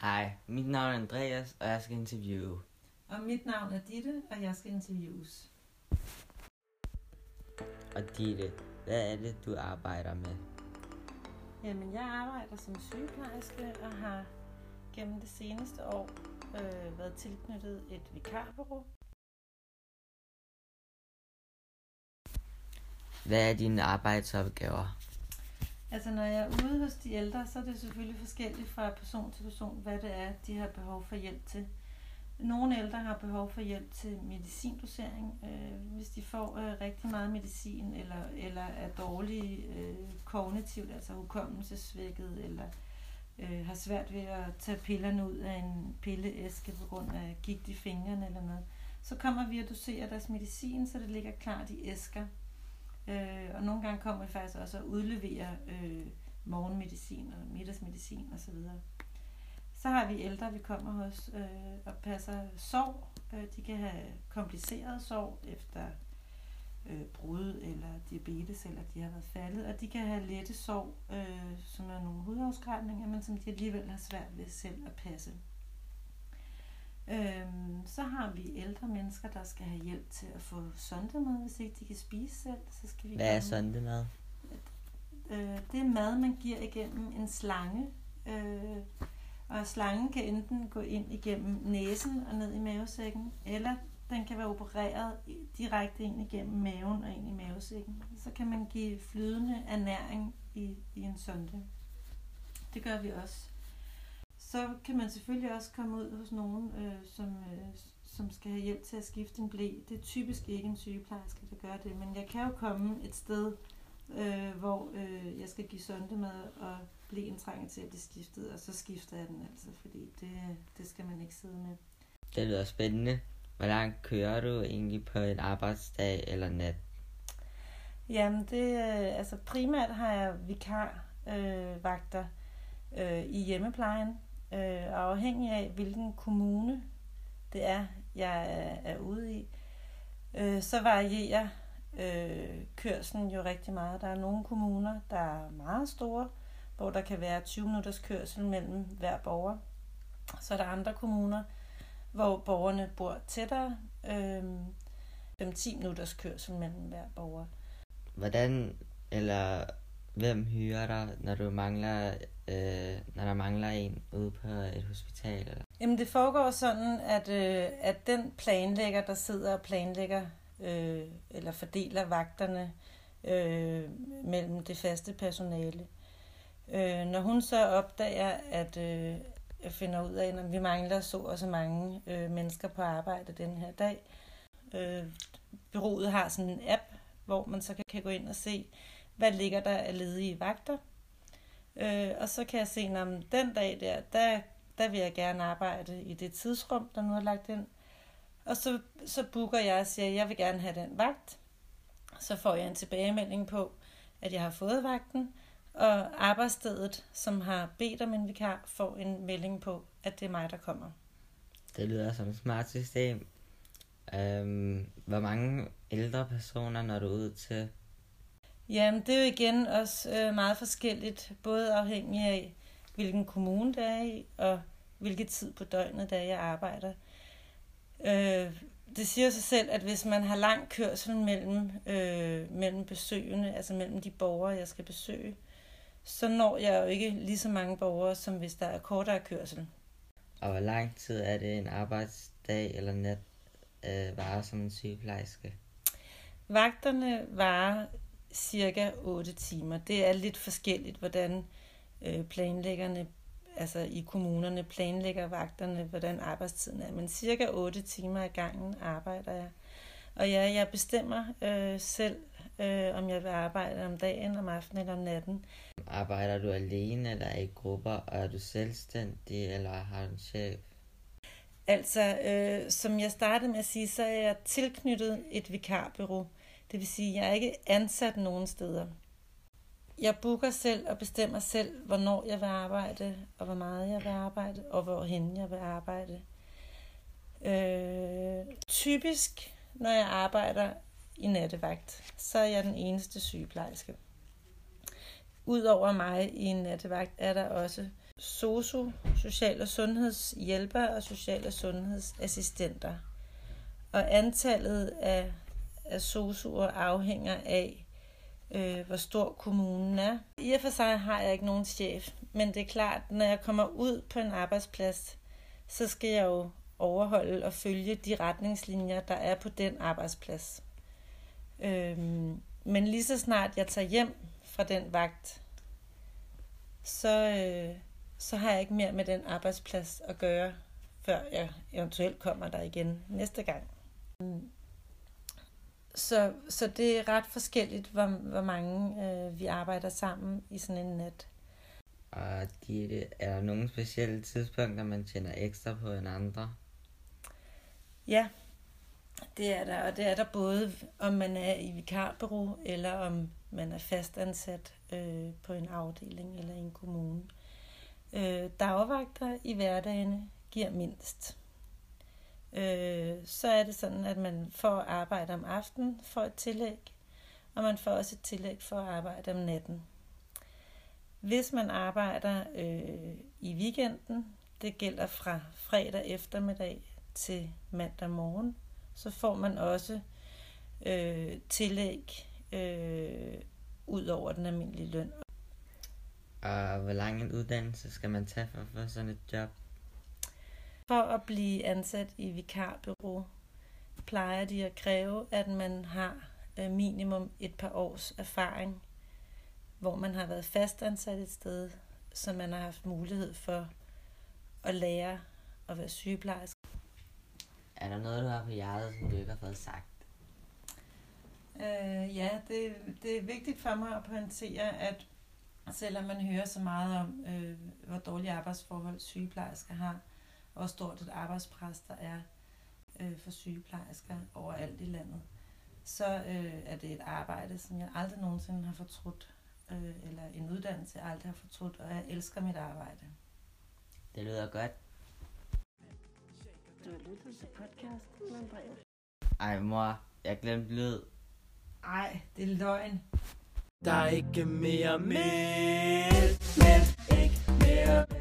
Hej, mit navn er Andreas, og jeg skal interviewe. Og mit navn er Ditte, og jeg skal interviews. Og Ditte, hvad er det, du arbejder med? Jamen, jeg arbejder som sygeplejerske og har gennem det seneste år øh, været tilknyttet et vikarbureau. Hvad er dine arbejdsopgaver? Altså, når jeg er ude hos de ældre, så er det selvfølgelig forskelligt fra person til person, hvad det er, de har behov for hjælp til. Nogle ældre har behov for hjælp til medicindosering, øh, hvis de får øh, rigtig meget medicin, eller, eller er dårlige øh, kognitivt, altså hukommelsesvækket, eller øh, har svært ved at tage pillerne ud af en pilleæske på grund af gigt i fingrene eller noget. Så kommer vi og doserer deres medicin, så det ligger klart i æsker. Øh, og nogle gange kommer vi faktisk også og udleverer øh, morgenmedicin og middagsmedicin osv. Så så har vi ældre, vi kommer hos øh, og passer sorg. Øh, de kan have kompliceret sorg efter øh, brud eller diabetes, eller de har været faldet. Og de kan have lette sorg, øh, som er nogle hudafskrætninger, men som de alligevel har svært ved selv at passe. Øhm, så har vi ældre mennesker, der skal have hjælp til at få sondemad, hvis ikke de kan spise selv. Så skal vi Hvad er sondemad? Øh, det er mad, man giver igennem en slange. Øh, og slangen kan enten gå ind igennem næsen og ned i mavesækken, eller den kan være opereret direkte ind igennem maven og ind i mavesækken. Så kan man give flydende ernæring i, i en sonde. Det gør vi også. Så kan man selvfølgelig også komme ud hos nogen, øh, som, øh, som skal have hjælp til at skifte en blæ. Det er typisk ikke en sygeplejerske, der gør det, men jeg kan jo komme et sted, øh, hvor øh, jeg skal give sondemad, og blæen trænger til at blive skiftet, og så skifter jeg den altså, fordi det, det skal man ikke sidde med. Det lyder spændende. Hvor langt kører du egentlig på en arbejdsdag eller nat? Jamen, det, øh, altså primært har jeg vikarvagter øh, vagter, øh, i hjemmeplejen, øh, og afhængig af, hvilken kommune det er, jeg er, er ude i, øh, så varierer øh, kørslen jo rigtig meget. Der er nogle kommuner, der er meget store, hvor der kan være 20 minutters kørsel mellem hver borger. Så er der andre kommuner, hvor borgerne bor tættere, øh, 5-10 minutters kørsel mellem hver borger. Hvordan eller hvem hyrer dig, når du mangler, øh, når der mangler en ude på et hospital? Eller? Jamen det foregår sådan, at, øh, at den planlægger, der sidder og planlægger øh, eller fordeler vagterne øh, mellem det faste personale. Øh, når hun så opdager, at øh, jeg finder ud af, at vi mangler så og så mange øh, mennesker på arbejde den her dag. Øh, byrådet har sådan en app, hvor man så kan, kan gå ind og se, hvad ligger der af ledige vagter. Øh, og så kan jeg se, at den dag der, der der vil jeg gerne arbejde i det tidsrum, der nu er lagt ind. Og så, så booker jeg og siger, at jeg vil gerne have den vagt. Så får jeg en tilbagemelding på, at jeg har fået vagten, og arbejdsstedet, som har bedt om en vikar, får en melding på, at det er mig, der kommer. Det lyder som et smart system. Øhm, hvor mange ældre personer når du ud til? Jamen, det er jo igen også øh, meget forskelligt, både afhængig af, hvilken kommune det er i, og hvilken tid på døgnet det er, jeg arbejder. Øh, det siger sig selv, at hvis man har lang kørsel mellem, øh, mellem besøgende, altså mellem de borgere, jeg skal besøge, så når jeg jo ikke lige så mange borgere, som hvis der er kortere kørsel. Og hvor lang tid er det en arbejdsdag eller nat øh, varer som en sygeplejerske? Vagterne varer cirka 8 timer. Det er lidt forskelligt, hvordan øh, planlæggerne, altså i kommunerne planlægger vagterne, hvordan arbejdstiden er. Men cirka 8 timer ad gangen arbejder jeg. Og ja, jeg bestemmer øh, selv, øh, om jeg vil arbejde om dagen, om aftenen eller om natten. Arbejder du alene eller i grupper, og er du selvstændig eller har du en chef? Altså, øh, som jeg startede med at sige, så er jeg tilknyttet et vikarbyrå. Det vil sige, at jeg er ikke ansat nogen steder. Jeg booker selv og bestemmer selv, hvornår jeg vil arbejde, og hvor meget jeg vil arbejde, og hvorhen jeg vil arbejde. Øh, typisk, når jeg arbejder i nattevagt, så er jeg den eneste sygeplejerske. Udover mig i en nattevagt er der også SOSU, social- og sundhedshjælper og social- og sundhedsassistenter. Og antallet af, af SOSU'er afhænger af, øh, hvor stor kommunen er. I og for sig har jeg ikke nogen chef, men det er klart, når jeg kommer ud på en arbejdsplads, så skal jeg jo overholde og følge de retningslinjer, der er på den arbejdsplads. Øhm, men lige så snart jeg tager hjem fra den vagt, så, øh, så har jeg ikke mere med den arbejdsplads at gøre, før jeg eventuelt kommer der igen næste gang. Så, så det er ret forskelligt, hvor, hvor mange øh, vi arbejder sammen i sådan en nat. Og de, er der nogle specielle tidspunkter, man tjener ekstra på end andre? Ja, det er der, og det er der både, om man er i vikarbureau, eller om man er fastansat øh, på en afdeling eller en kommune. Øh, dagvagter i hverdagen giver mindst. Øh, så er det sådan, at man får arbejde om aftenen for et tillæg, og man får også et tillæg for at arbejde om natten. Hvis man arbejder øh, i weekenden, det gælder fra fredag eftermiddag til mandag morgen, så får man også øh, tillæg øh, ud over den almindelige løn. Og hvor lang en uddannelse skal man tage for at få sådan et job? For at blive ansat i vikarbureau, plejer de at kræve, at man har øh, minimum et par års erfaring, hvor man har været fastansat et sted, så man har haft mulighed for at lære at være sygeplejerske. Er der noget, du har på hjertet, som du ikke har fået sagt? Øh, ja, det, det er vigtigt for mig at pointere, at selvom man hører så meget om, øh, hvor dårlige arbejdsforhold sygeplejersker har, og hvor stort et arbejdspres der er øh, for sygeplejersker overalt i landet, så øh, er det et arbejde, som jeg aldrig nogensinde har fortrudt, øh, eller en uddannelse, jeg aldrig har fortrudt, og jeg elsker mit arbejde. Det lyder godt. Du har lyttet til podcast med Andreas. Ej mor, jeg glemte lyd. Ej, det er løgn. Der er ikke mere mælk, mælk, ikke mere mælk.